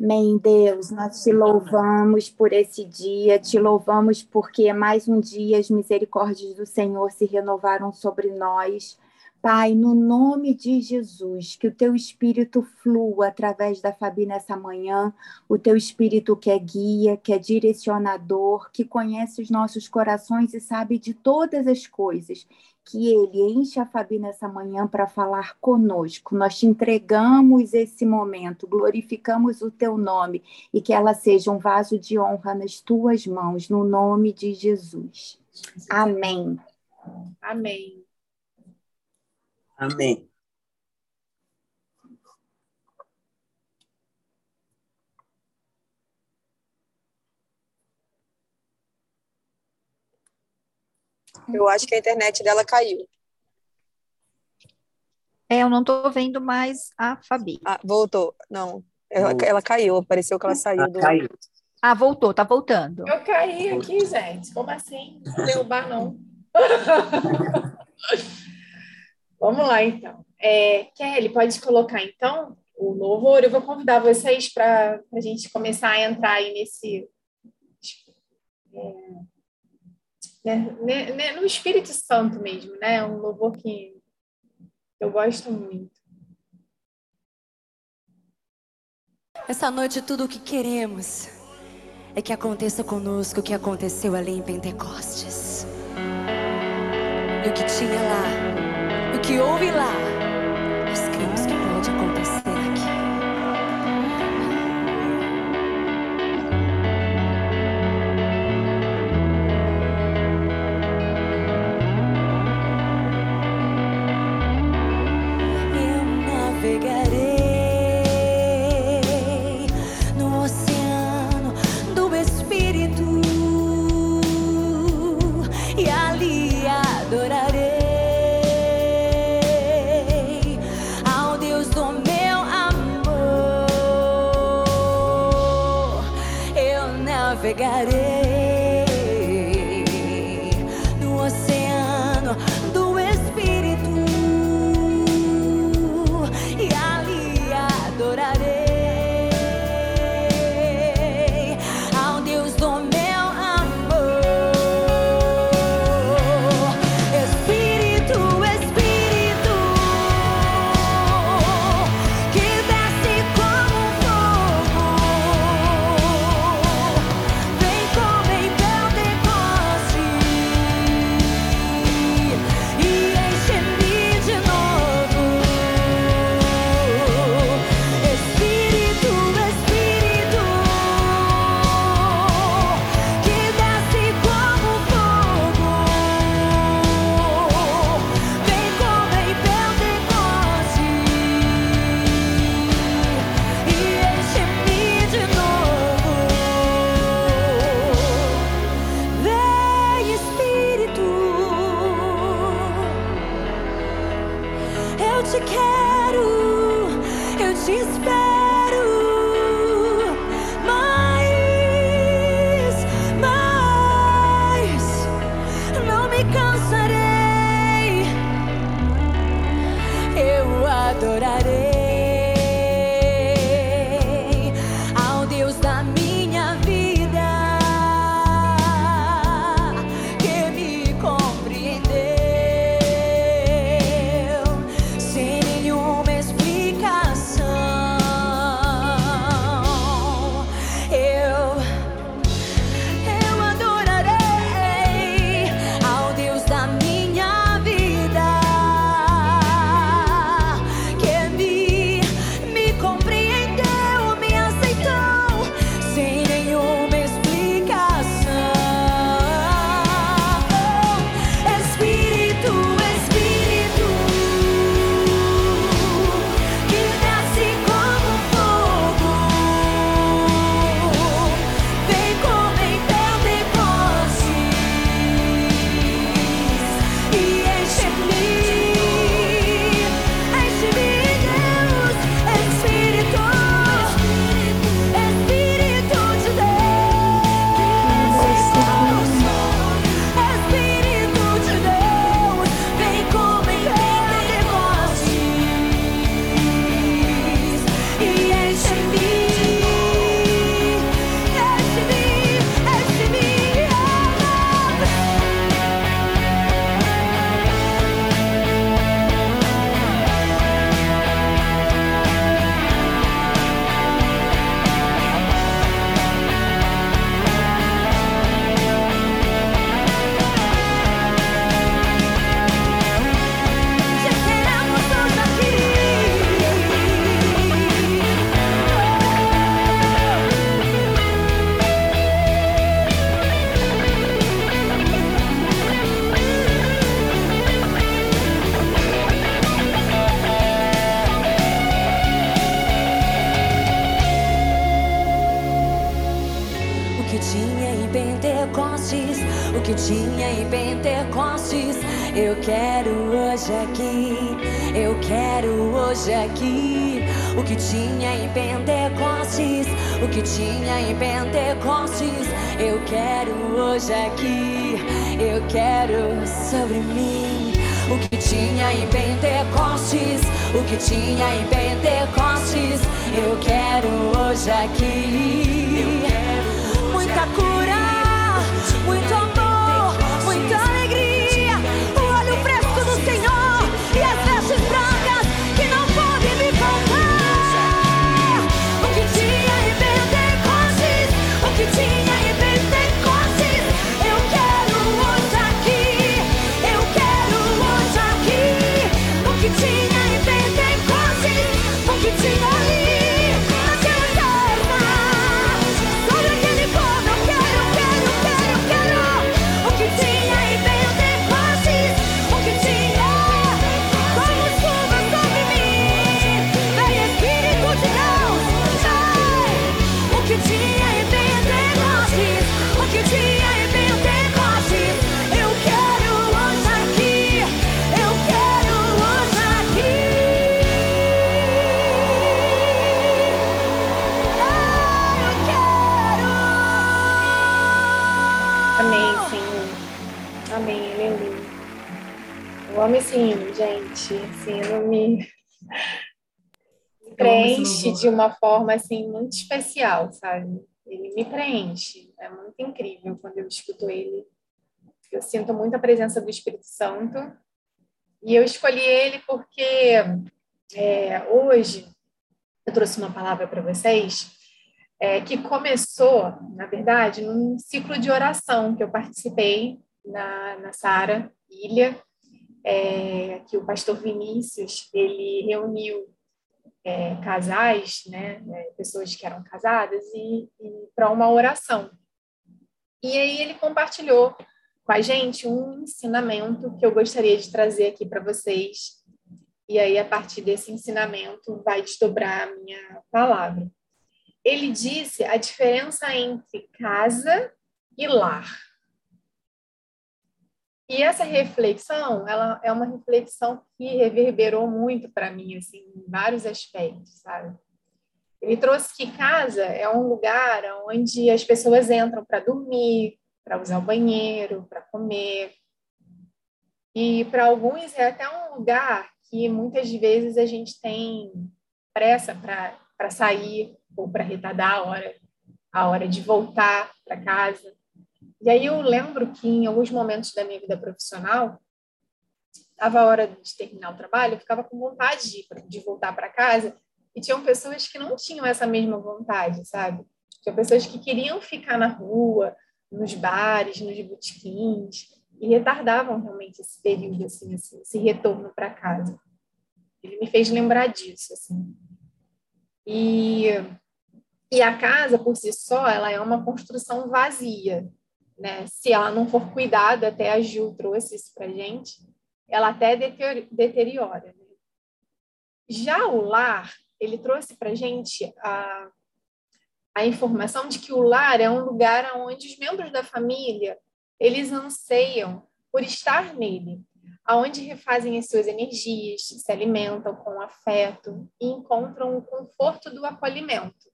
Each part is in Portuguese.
Amém, Deus, nós te louvamos por esse dia, te louvamos porque mais um dia as misericórdias do Senhor se renovaram sobre nós. Pai, no nome de Jesus, que o teu espírito flua através da Fabi nessa manhã, o teu espírito que é guia, que é direcionador, que conhece os nossos corações e sabe de todas as coisas que ele enche a Fabi nessa manhã para falar conosco. Nós te entregamos esse momento, glorificamos o teu nome e que ela seja um vaso de honra nas tuas mãos, no nome de Jesus. Amém. Amém. Amém. Eu acho que a internet dela caiu. É, eu não estou vendo mais a Fabi. Ah, voltou. Não, ela, ela caiu. Apareceu que ela saiu Ela do. caiu. Ah, voltou, tá voltando. Eu caí aqui, gente. Como assim? Não derrubar, não. Vamos lá, então. É, Kelly, pode colocar, então, o louvor. Eu vou convidar vocês para a gente começar a entrar aí nesse... é, né, no Espírito Santo mesmo, né? Um louvor que eu gosto muito. Essa noite tudo o que queremos é que aconteça conosco o que aconteceu ali em Pentecostes. E o que tinha lá, o que houve lá, o que tinha em Pentecostes. Eu quero hoje aqui, eu quero sobre mim. O que tinha em Pentecostes, o que tinha em Pentecostes, eu quero hoje aqui. Muita cura, muito amor, preenche de uma forma assim muito especial, sabe? Ele me preenche. É muito incrível quando eu escuto ele. Eu sinto muito a presença do Espírito Santo. E eu escolhi ele porque é, hoje eu trouxe uma palavra para vocês é, que começou, na verdade, num ciclo de oração que eu participei na, na Sara Ilha, é, que o pastor Vinícius ele reuniu é, casais, né, é, pessoas que eram casadas, e, e para uma oração. E aí ele compartilhou com a gente um ensinamento que eu gostaria de trazer aqui para vocês. E aí, a partir desse ensinamento, vai desdobrar a minha palavra ele disse a diferença entre casa e lar. E essa reflexão, ela é uma reflexão que reverberou muito para mim, assim, em vários aspectos, sabe? Ele trouxe que casa é um lugar onde as pessoas entram para dormir, para usar o banheiro, para comer. E para alguns é até um lugar que muitas vezes a gente tem pressa para sair, ou para retardar a hora, a hora de voltar para casa. E aí eu lembro que em alguns momentos da minha vida profissional, estava a hora de terminar o trabalho, eu ficava com vontade de, de voltar para casa, e tinham pessoas que não tinham essa mesma vontade, sabe? Tinha pessoas que queriam ficar na rua, nos bares, nos botequins, e retardavam realmente esse período, assim, assim esse retorno para casa. Ele me fez lembrar disso, assim. E e a casa, por si só, ela é uma construção vazia. Né? Se ela não for cuidada, até a Ju trouxe isso para gente, ela até deteriora. Né? Já o lar, ele trouxe para gente a, a informação de que o lar é um lugar onde os membros da família eles anseiam por estar nele, aonde refazem as suas energias, se alimentam com afeto e encontram o conforto do acolhimento.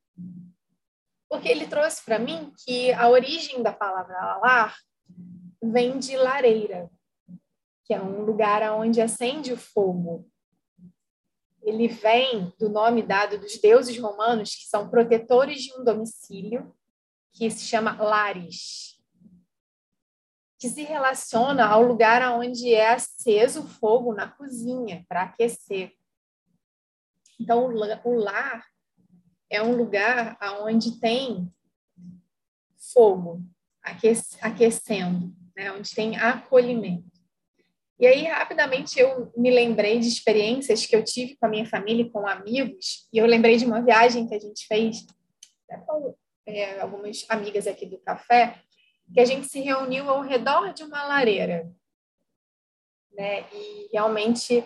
Porque ele trouxe para mim que a origem da palavra lar vem de lareira, que é um lugar onde acende o fogo. Ele vem do nome dado dos deuses romanos, que são protetores de um domicílio, que se chama lares, que se relaciona ao lugar onde é aceso o fogo na cozinha para aquecer. Então, o lar é um lugar onde tem fogo aquecendo, né? onde tem acolhimento. E aí, rapidamente, eu me lembrei de experiências que eu tive com a minha família e com amigos, e eu lembrei de uma viagem que a gente fez com é, algumas amigas aqui do café, que a gente se reuniu ao redor de uma lareira. Né? E realmente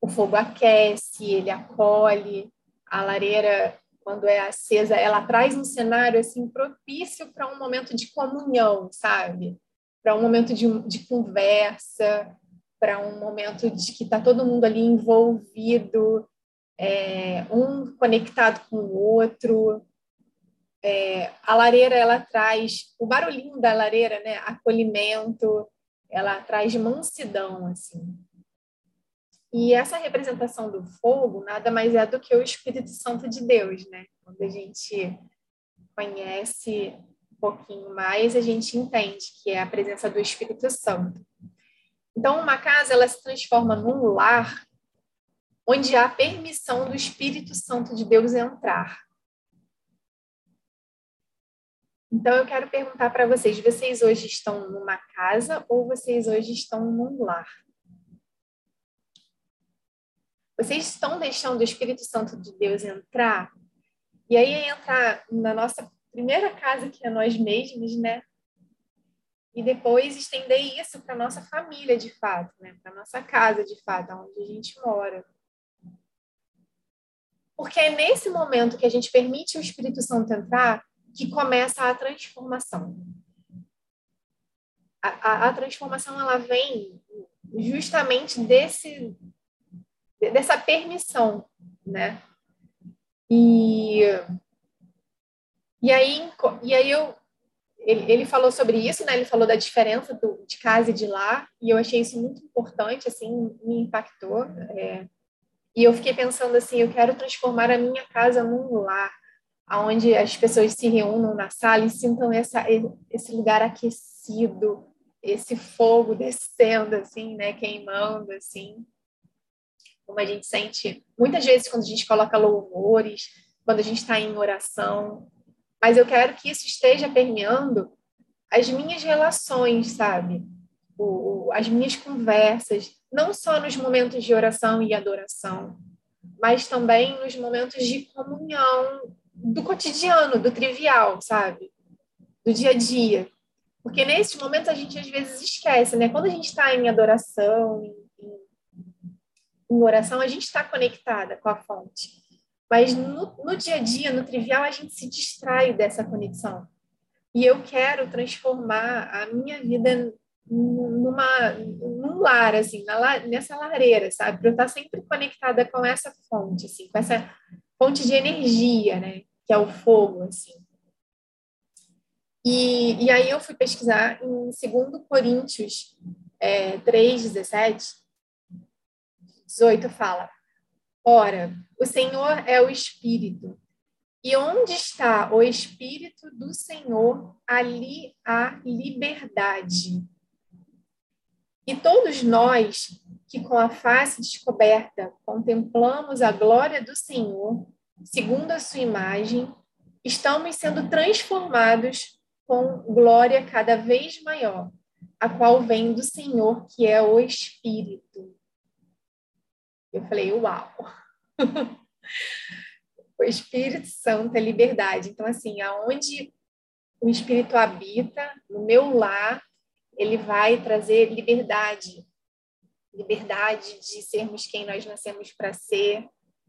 o fogo aquece, ele acolhe, a lareira quando é acesa, ela traz um cenário assim propício para um momento de comunhão, sabe? Para um momento de, de conversa, para um momento de que está todo mundo ali envolvido, é, um conectado com o outro. É, a lareira ela traz o barulhinho da lareira, né? Acolhimento, ela traz mansidão assim. E essa representação do fogo nada mais é do que o Espírito Santo de Deus, né? Quando a gente conhece um pouquinho mais, a gente entende que é a presença do Espírito Santo. Então, uma casa ela se transforma num lar onde há permissão do Espírito Santo de Deus entrar. Então, eu quero perguntar para vocês: vocês hoje estão numa casa ou vocês hoje estão num lar? Vocês estão deixando o Espírito Santo de Deus entrar? E aí entrar na nossa primeira casa, que é nós mesmos, né? E depois estender isso para nossa família, de fato, né? Para nossa casa, de fato, onde a gente mora. Porque é nesse momento que a gente permite o Espírito Santo entrar que começa a transformação. A, a, a transformação ela vem justamente desse dessa permissão, né? E, e aí, e aí eu, ele, ele falou sobre isso, né? Ele falou da diferença do, de casa e de lá, e eu achei isso muito importante, assim, me impactou. É, e eu fiquei pensando assim, eu quero transformar a minha casa num lar, onde as pessoas se reúnam na sala e sintam essa, esse lugar aquecido, esse fogo descendo, assim, né? Queimando, assim como a gente sente muitas vezes quando a gente coloca louvores, quando a gente está em oração. Mas eu quero que isso esteja permeando as minhas relações, sabe? O, as minhas conversas, não só nos momentos de oração e adoração, mas também nos momentos de comunhão do cotidiano, do trivial, sabe? Do dia a dia. Porque nesses momentos a gente às vezes esquece, né? Quando a gente está em adoração, em oração, a gente está conectada com a fonte. Mas no, no dia a dia, no trivial, a gente se distrai dessa conexão. E eu quero transformar a minha vida numa num lar assim na, nessa lareira sabe para eu estar sempre conectada com essa fonte assim com essa fonte de energia né que é o fogo assim e, e aí eu fui pesquisar em 2 Coríntios é, 3,17 18 fala: Ora, o Senhor é o Espírito, e onde está o Espírito do Senhor, ali há liberdade. E todos nós que com a face descoberta contemplamos a glória do Senhor, segundo a sua imagem, estamos sendo transformados com glória cada vez maior, a qual vem do Senhor, que é o Espírito. Eu falei, uau! o Espírito Santo é liberdade. Então, assim, aonde o Espírito habita, no meu lar, ele vai trazer liberdade. Liberdade de sermos quem nós nascemos para ser,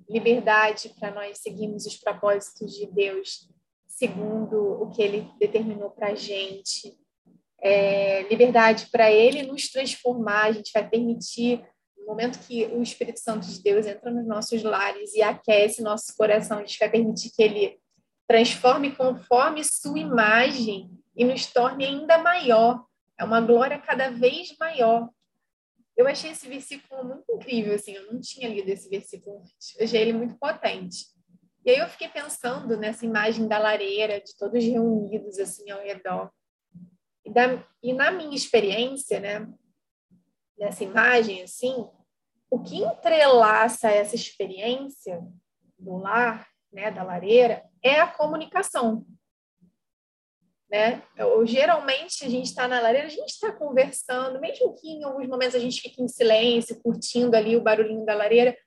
liberdade para nós seguirmos os propósitos de Deus segundo o que ele determinou para a gente. É, liberdade para ele nos transformar, a gente vai permitir no momento que o Espírito Santo de Deus entra nos nossos lares e aquece nosso coração, a gente vai permitir que ele transforme conforme sua imagem e nos torne ainda maior. É uma glória cada vez maior. Eu achei esse versículo muito incrível, assim, eu não tinha lido esse versículo antes. Eu achei ele muito potente. E aí eu fiquei pensando nessa imagem da lareira, de todos reunidos assim ao redor. E, da, e na minha experiência, né, nessa imagem, assim, o que entrelaça essa experiência do lar, né, da lareira, é a comunicação. Né? Eu, geralmente a gente está na lareira, a gente está conversando, mesmo que em alguns momentos a gente fique em silêncio, curtindo ali o barulhinho da lareira,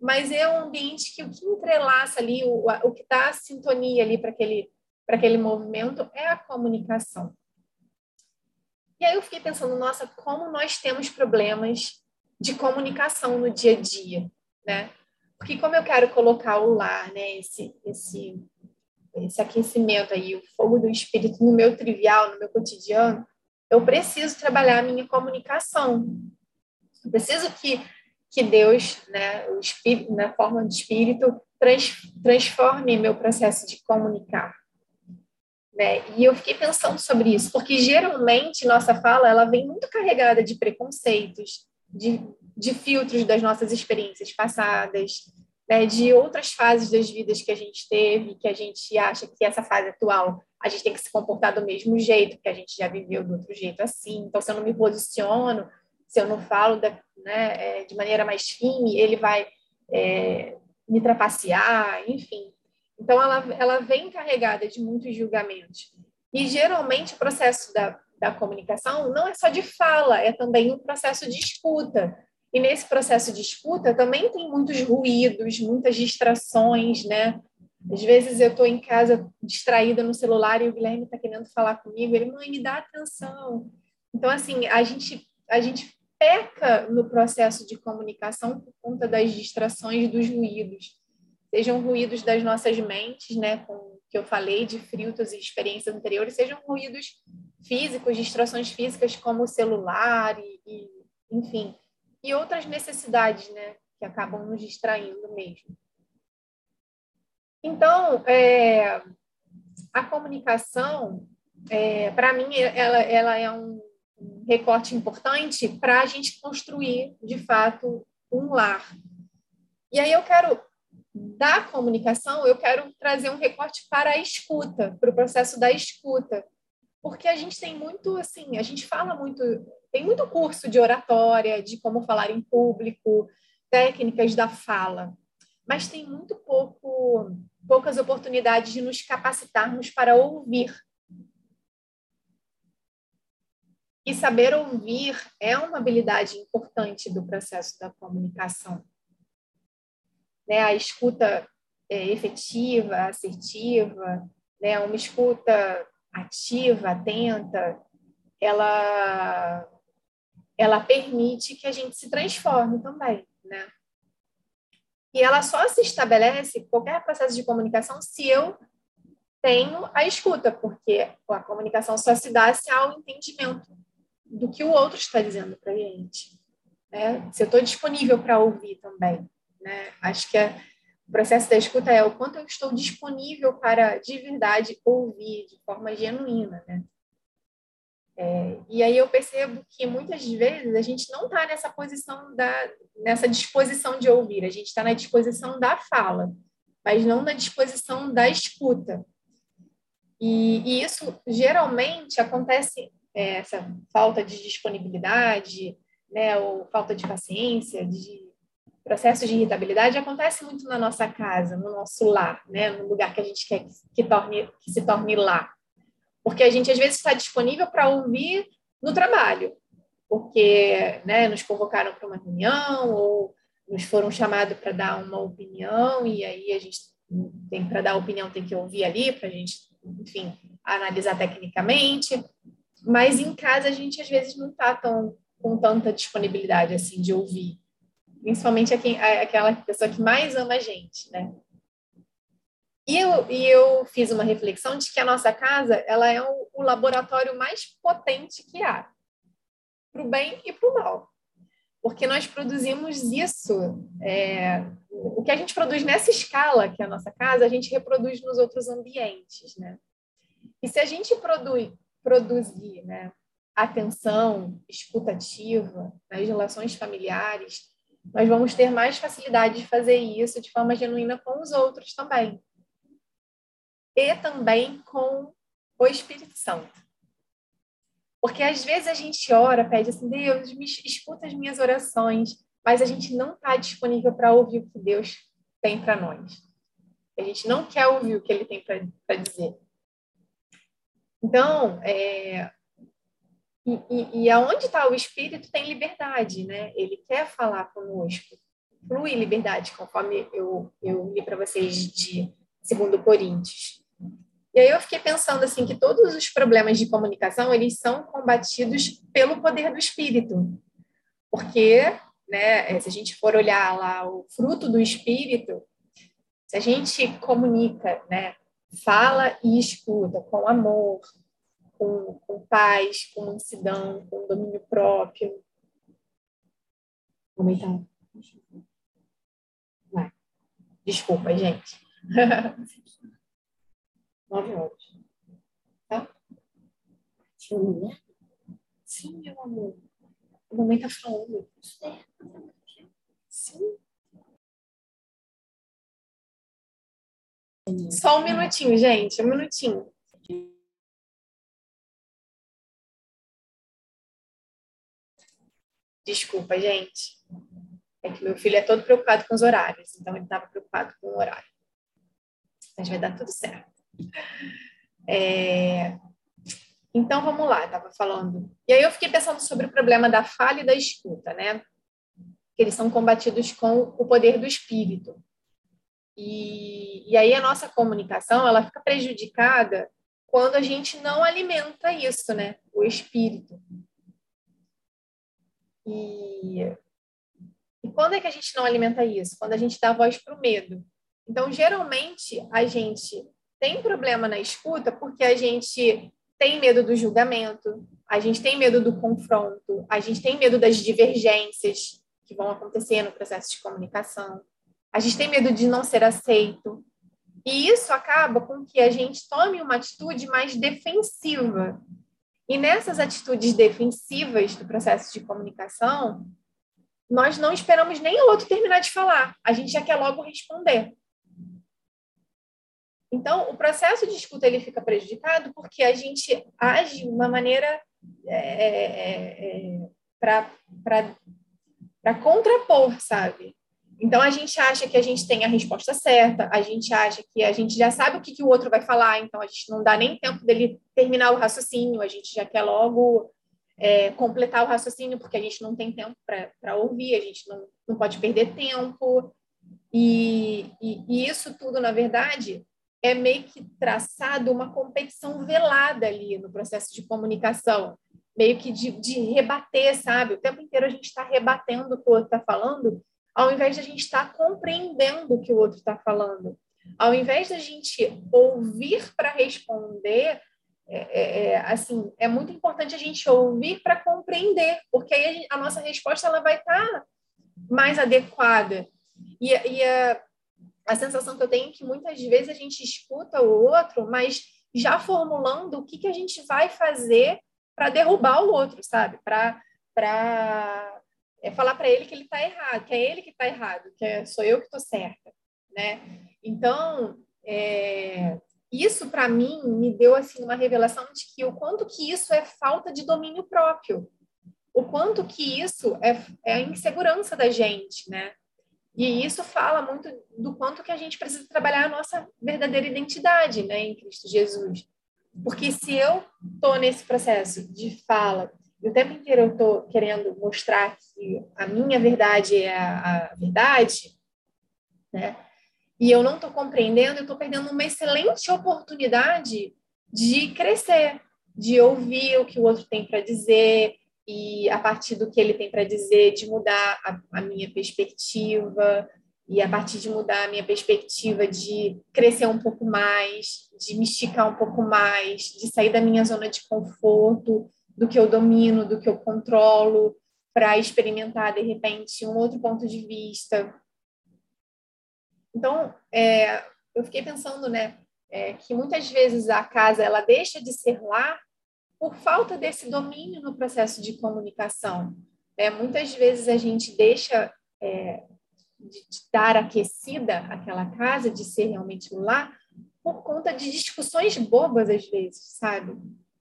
mas é um ambiente que o que entrelaça ali, o, o que dá a sintonia ali para aquele, aquele movimento é a comunicação. E aí eu fiquei pensando, nossa, como nós temos problemas de comunicação no dia a dia, né? Porque como eu quero colocar o lar, né, esse, esse, esse aquecimento aí, o fogo do espírito no meu trivial, no meu cotidiano, eu preciso trabalhar a minha comunicação. Eu preciso que, que Deus, né, o espírito, na forma de espírito, trans, transforme meu processo de comunicar. Né? E eu fiquei pensando sobre isso, porque geralmente nossa fala ela vem muito carregada de preconceitos, de, de filtros das nossas experiências passadas, né? de outras fases das vidas que a gente teve, que a gente acha que essa fase atual a gente tem que se comportar do mesmo jeito, que a gente já viveu do outro jeito assim. Então, se eu não me posiciono, se eu não falo da, né, é, de maneira mais firme, ele vai é, me trapacear, enfim. Então, ela, ela vem carregada de muitos julgamentos. E, geralmente, o processo da, da comunicação não é só de fala, é também um processo de escuta. E nesse processo de escuta também tem muitos ruídos, muitas distrações, né? Às vezes eu estou em casa distraída no celular e o Guilherme está querendo falar comigo. Ele, mãe, me dá atenção. Então, assim, a gente, a gente peca no processo de comunicação por conta das distrações, dos ruídos sejam ruídos das nossas mentes, né, com que eu falei de filtros e experiências anteriores, sejam ruídos físicos, distrações físicas como o celular e, e, enfim, e outras necessidades, né, que acabam nos distraindo mesmo. Então, é, a comunicação, é, para mim, ela, ela é um recorte importante para a gente construir, de fato, um lar. E aí eu quero da comunicação, eu quero trazer um recorte para a escuta, para o processo da escuta. Porque a gente tem muito, assim, a gente fala muito, tem muito curso de oratória, de como falar em público, técnicas da fala, mas tem muito pouco, poucas oportunidades de nos capacitarmos para ouvir. E saber ouvir é uma habilidade importante do processo da comunicação né, a escuta é, efetiva, assertiva, né, uma escuta ativa, atenta, ela, ela permite que a gente se transforme também, né? E ela só se estabelece, qualquer processo de comunicação, se eu tenho a escuta, porque a comunicação só se dá se há o entendimento do que o outro está dizendo para a gente. Né? Se eu estou disponível para ouvir também. Né? Acho que é, o processo da escuta é o quanto eu estou disponível para, de verdade, ouvir de forma genuína. Né? É, e aí eu percebo que muitas vezes a gente não está nessa posição da, nessa disposição de ouvir, a gente está na disposição da fala, mas não na disposição da escuta. E, e isso geralmente acontece é, essa falta de disponibilidade, né, ou falta de paciência, de processos de irritabilidade acontece muito na nossa casa, no nosso lar, né? no lugar que a gente quer que, que, torne, que se torne lá. Porque a gente, às vezes, está disponível para ouvir no trabalho, porque né, nos convocaram para uma reunião ou nos foram chamados para dar uma opinião, e aí a gente tem para dar opinião, tem que ouvir ali, para a gente, enfim, analisar tecnicamente. Mas em casa a gente, às vezes, não está tão com tanta disponibilidade assim de ouvir principalmente aquela pessoa que mais ama a gente, né? E eu, e eu fiz uma reflexão de que a nossa casa ela é o, o laboratório mais potente que há, para o bem e para o mal. Porque nós produzimos isso, é, o que a gente produz nessa escala, que é a nossa casa, a gente reproduz nos outros ambientes, né? E se a gente produz, produzir né, atenção escutativa nas relações familiares, nós vamos ter mais facilidade de fazer isso de forma genuína com os outros também. E também com o Espírito Santo. Porque às vezes a gente ora, pede assim, Deus, me escuta as minhas orações, mas a gente não está disponível para ouvir o que Deus tem para nós. A gente não quer ouvir o que Ele tem para dizer. Então, é, e, e, e aonde está o Espírito tem liberdade, né? Ele quer falar conosco. Flui liberdade, conforme eu, eu li para vocês de 2 Coríntios. E aí eu fiquei pensando assim que todos os problemas de comunicação eles são combatidos pelo poder do Espírito, porque né, se a gente for olhar lá o fruto do Espírito, se a gente comunica, né, fala e escuta com amor, com, com paz, com mansidão, com domínio próprio. Vamos então. Vai. Desculpa, gente. Nove horas. Tá? Sim, meu amor. A mamãe tá falando. Sim. Só um minutinho, gente, um minutinho. Desculpa, gente. É que meu filho é todo preocupado com os horários, então ele estava preocupado com o horário. Mas vai dar tudo certo. É... Então vamos lá, estava falando. E aí eu fiquei pensando sobre o problema da falha e da escuta, né? Que eles são combatidos com o poder do espírito. E, e aí a nossa comunicação ela fica prejudicada quando a gente não alimenta isso, né? O espírito. E, e quando é que a gente não alimenta isso? Quando a gente dá voz para o medo. Então, geralmente, a gente tem problema na escuta porque a gente tem medo do julgamento, a gente tem medo do confronto, a gente tem medo das divergências que vão acontecer no processo de comunicação a gente tem medo de não ser aceito. E isso acaba com que a gente tome uma atitude mais defensiva. E nessas atitudes defensivas do processo de comunicação, nós não esperamos nem o outro terminar de falar, a gente já quer logo responder. Então, o processo de escuta ele fica prejudicado porque a gente age de uma maneira é, é, é, para contrapor, sabe? Então, a gente acha que a gente tem a resposta certa, a gente acha que a gente já sabe o que, que o outro vai falar, então a gente não dá nem tempo dele terminar o raciocínio, a gente já quer logo é, completar o raciocínio, porque a gente não tem tempo para ouvir, a gente não, não pode perder tempo. E, e, e isso tudo, na verdade, é meio que traçado uma competição velada ali no processo de comunicação, meio que de, de rebater, sabe? O tempo inteiro a gente está rebatendo o que o outro está falando ao invés de a gente estar tá compreendendo o que o outro está falando. Ao invés de a gente ouvir para responder, é, é, é, assim, é muito importante a gente ouvir para compreender, porque aí a, nossa resposta ela vai estar tá mais adequada. E, e a, a sensação que eu tenho é que muitas vezes a gente escuta o outro, mas já formulando o que, que a gente vai fazer para derrubar o outro, sabe? Para é falar para ele que ele está errado, que é ele que está errado, que é, sou eu que estou certa, né? Então, é, isso para mim me deu assim uma revelação de que o quanto que isso é falta de domínio próprio, o quanto que isso é, é a insegurança da gente, né? E isso fala muito do quanto que a gente precisa trabalhar a nossa verdadeira identidade, né, em Cristo Jesus. Porque se eu estou nesse processo de fala o tempo inteiro eu estou querendo mostrar que a minha verdade é a, a verdade, né? E eu não estou compreendendo, eu estou perdendo uma excelente oportunidade de crescer, de ouvir o que o outro tem para dizer e a partir do que ele tem para dizer, de mudar a, a minha perspectiva e a partir de mudar a minha perspectiva, de crescer um pouco mais, de me esticar um pouco mais, de sair da minha zona de conforto do que eu domino, do que eu controlo, para experimentar, de repente, um outro ponto de vista. Então, é, eu fiquei pensando, né, é, que muitas vezes a casa ela deixa de ser lá por falta desse domínio no processo de comunicação. É, muitas vezes a gente deixa é, de, dar aquecida aquela casa, de ser realmente lar, por conta de discussões bobas às vezes, sabe?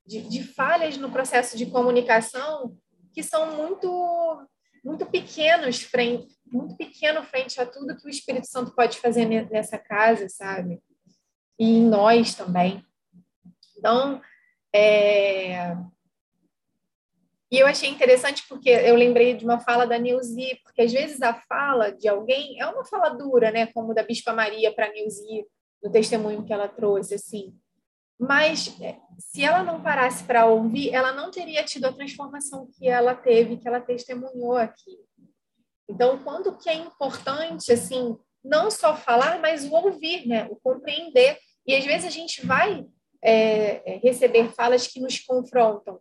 De, de falhas no processo de comunicação que são muito muito pequenos frente muito pequeno frente a tudo que o Espírito Santo pode fazer nessa casa, sabe? E em nós também. Então, é... E eu achei interessante porque eu lembrei de uma fala da Nilzi, porque às vezes a fala de alguém é uma fala dura, né? Como da Bispa Maria para Nilzi, no testemunho que ela trouxe, assim. Mas é, se ela não parasse para ouvir, ela não teria tido a transformação que ela teve, que ela testemunhou aqui. Então, quanto que é importante, assim, não só falar, mas o ouvir, né? O compreender. E às vezes a gente vai é, é receber falas que nos confrontam,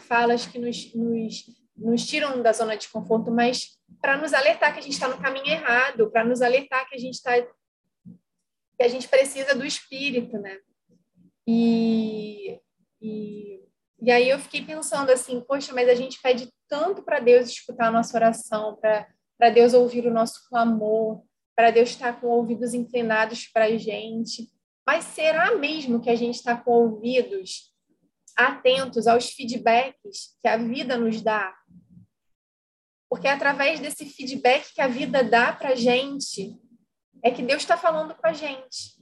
falas que nos, nos, nos tiram da zona de conforto, mas para nos alertar que a gente está no caminho errado, para nos alertar que a gente está que a gente precisa do espírito, né? E, e, e aí eu fiquei pensando assim, poxa, mas a gente pede tanto para Deus escutar a nossa oração, para Deus ouvir o nosso clamor, para Deus estar com ouvidos inclinados para a gente. Mas será mesmo que a gente está com ouvidos atentos aos feedbacks que a vida nos dá? Porque é através desse feedback que a vida dá para a gente é que Deus está falando com a gente.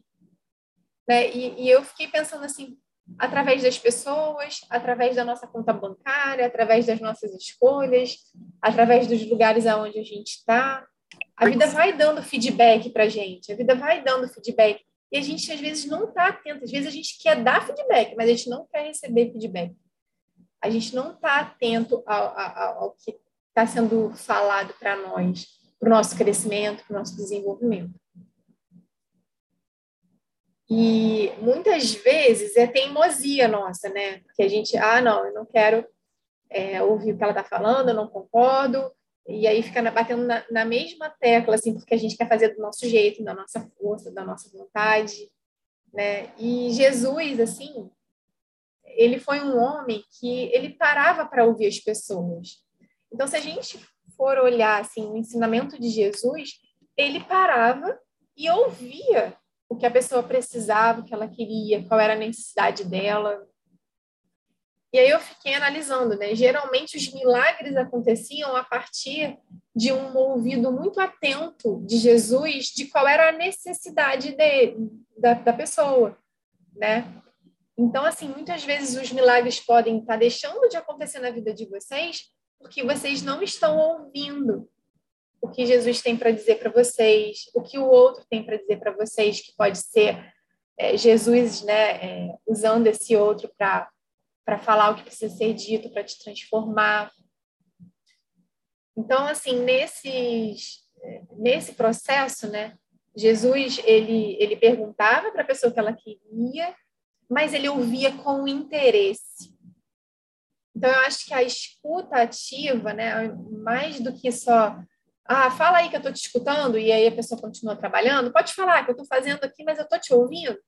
Né? E, e eu fiquei pensando assim, através das pessoas, através da nossa conta bancária, através das nossas escolhas, através dos lugares aonde a gente está. A vida vai dando feedback para a gente, a vida vai dando feedback. E a gente, às vezes, não está atento. Às vezes, a gente quer dar feedback, mas a gente não quer receber feedback. A gente não está atento ao, ao, ao que está sendo falado para nós, para o nosso crescimento, para o nosso desenvolvimento. E muitas vezes é teimosia nossa, né? Que a gente, ah, não, eu não quero é, ouvir o que ela está falando, eu não concordo, e aí fica batendo na, na, mesma tecla, assim, porque a gente quer fazer do nosso jeito, da nossa força, da nossa vontade, né? E Jesus, assim, ele foi um homem que ele parava para ouvir as pessoas. Então, se a gente for olhar, assim, o ensinamento de Jesus, ele parava e ouvia o que a pessoa precisava, o que ela queria, qual era a necessidade dela. E aí eu fiquei analisando, né? Geralmente os milagres aconteciam a partir de um ouvido muito atento de Jesus de qual era a necessidade de, da, da pessoa, né? Então, assim, muitas vezes os milagres podem estar deixando de acontecer na vida de vocês porque vocês não estão ouvindo o que Jesus tem para dizer para vocês, o que o outro tem para dizer para vocês, que pode ser é, Jesus né, é, usando esse outro para falar o que precisa ser dito, para te transformar. Então, assim, nesses, nesse processo, né, Jesus ele, ele perguntava para a pessoa que ela queria, mas ele ouvia com interesse. Então, eu acho que a escuta ativa, né, mais do que só ah, fala aí que eu estou te escutando, e aí a pessoa continua trabalhando. Pode falar que eu estou fazendo aqui, mas eu estou te ouvindo.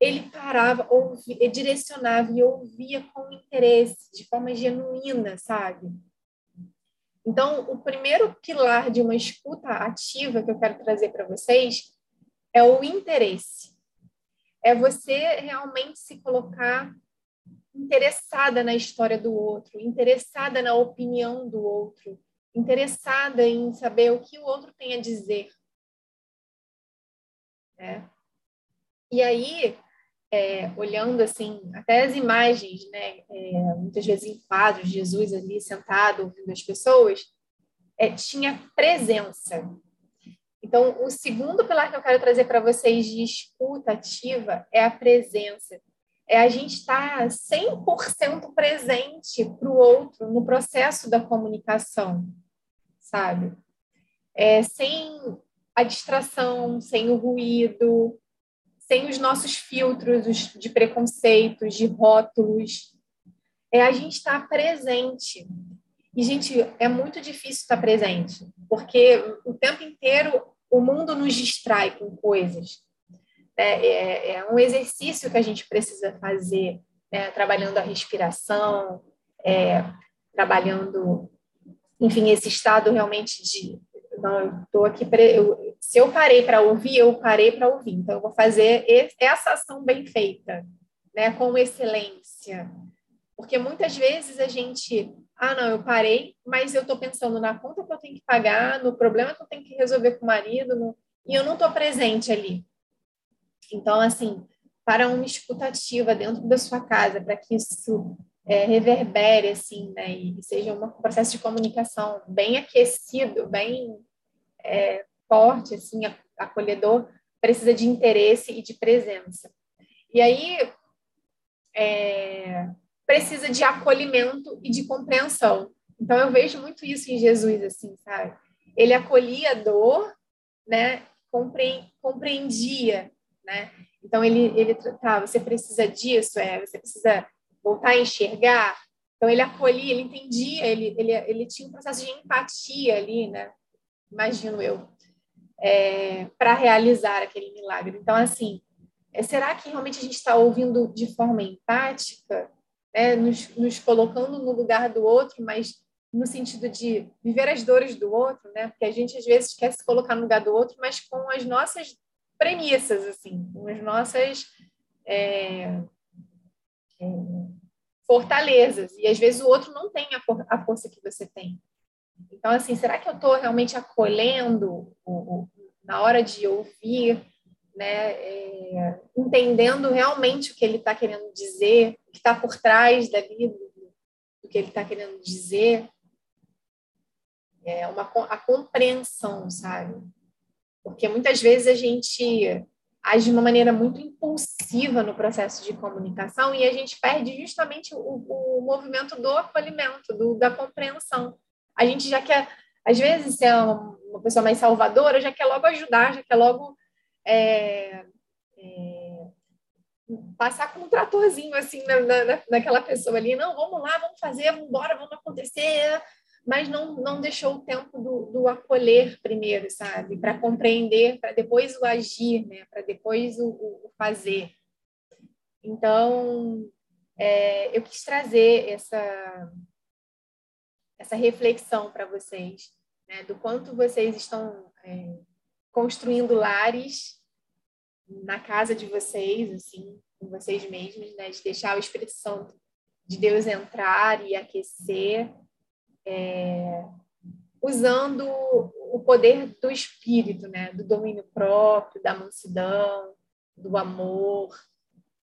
Ele parava, ouvia, direcionava e ouvia com interesse, de forma genuína, sabe? Então, o primeiro pilar de uma escuta ativa que eu quero trazer para vocês é o interesse. É você realmente se colocar interessada na história do outro, interessada na opinião do outro, interessada em saber o que o outro tem a dizer. É. E aí, é, olhando assim, até as imagens, né, é, muitas vezes em quadros, Jesus ali sentado ouvindo as pessoas, é, tinha presença. Então, o segundo pilar que eu quero trazer para vocês de escuta ativa é a presença. É a gente estar 100% presente para o outro no processo da comunicação sabe? É, sem a distração, sem o ruído, sem os nossos filtros de preconceitos, de rótulos. É a gente estar presente. E, gente, é muito difícil estar presente, porque o tempo inteiro o mundo nos distrai com coisas. É, é, é um exercício que a gente precisa fazer, né? trabalhando a respiração, é, trabalhando enfim, esse estado realmente de não, eu estou aqui eu, se eu parei para ouvir, eu parei para ouvir. Então eu vou fazer essa ação bem feita, né, com excelência. Porque muitas vezes a gente, ah, não, eu parei, mas eu estou pensando na conta que eu tenho que pagar, no problema que eu tenho que resolver com o marido, no, e eu não estou presente ali. Então, assim, para uma escutativa dentro da sua casa, para que isso é, reverbere, assim, né, e seja um processo de comunicação bem aquecido, bem é, forte, assim, acolhedor, precisa de interesse e de presença. E aí, é, precisa de acolhimento e de compreensão. Então, eu vejo muito isso em Jesus, assim, sabe? ele acolhia a dor, né? compreendia, né? Então ele ele tá, você precisa disso, é, você precisa voltar a enxergar. Então ele acolhia, ele entendia, ele ele ele tinha um processo de empatia ali, né? Imagino eu, é, para realizar aquele milagre. Então assim, é, será que realmente a gente está ouvindo de forma empática, né? nos, nos colocando no lugar do outro, mas no sentido de viver as dores do outro, né? Porque a gente às vezes quer se colocar no lugar do outro, mas com as nossas premissas, assim, com as nossas é, é, fortalezas. E às vezes o outro não tem a, a, força que você tem. Então, assim, será que eu estou realmente acolhendo o, o, na hora de ouvir, né? É, entendendo realmente o que ele está querendo dizer, o que está por trás da vida, do que ele está querendo dizer? é uma a compreensão, sabe? Porque muitas vezes a gente age de uma maneira muito impulsiva no processo de comunicação e a gente perde justamente o, o movimento do acolhimento, do, da compreensão. A gente já quer, às vezes, ser uma pessoa mais salvadora, já quer logo ajudar, já quer logo é, é, passar com um tratorzinho assim na, na, naquela pessoa ali. Não, vamos lá, vamos fazer, vamos embora, vamos acontecer mas não, não deixou o tempo do, do acolher primeiro, sabe? Para compreender, para depois o agir, né? Para depois o, o, fazer. Então, é, eu quis trazer essa, essa reflexão para vocês, né? Do quanto vocês estão é, construindo lares na casa de vocês, assim, com vocês mesmos, né? De deixar o Espírito Santo de Deus entrar e aquecer é, usando o poder do espírito, né? do domínio próprio, da mansidão, do amor,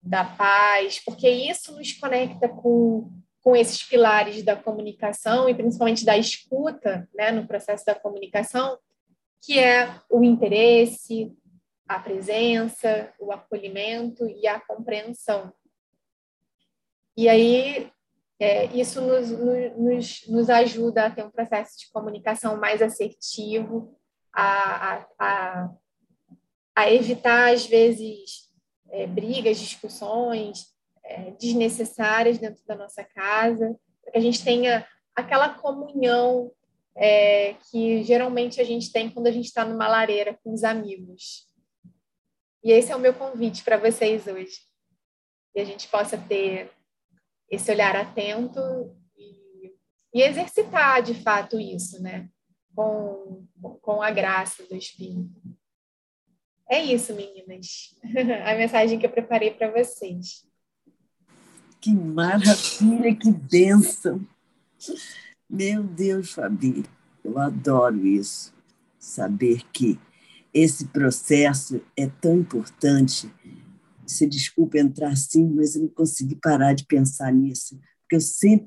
da paz, porque isso nos conecta com, com esses pilares da comunicação e principalmente da escuta né? no processo da comunicação, que é o interesse, a presença, o acolhimento e a compreensão. E aí é, isso nos, nos, nos ajuda a ter um processo de comunicação mais assertivo, a, a, a, evitar, às vezes, é, brigas, discussões é, desnecessárias dentro da nossa casa, para que a gente tenha aquela comunhão é, que geralmente a gente tem quando a gente está numa lareira com os amigos. E esse é o meu convite para vocês hoje. Que a gente possa ter esse olhar atento e, e exercitar de fato isso, né? Com, com a graça do Espírito. É isso, meninas. A mensagem que eu preparei para vocês. Que maravilha, que bênção. Meu Deus, Fabi, eu adoro isso. Saber que esse processo é tão importante se desculpa entrar assim, mas eu não consegui parar de pensar nisso, porque eu sempre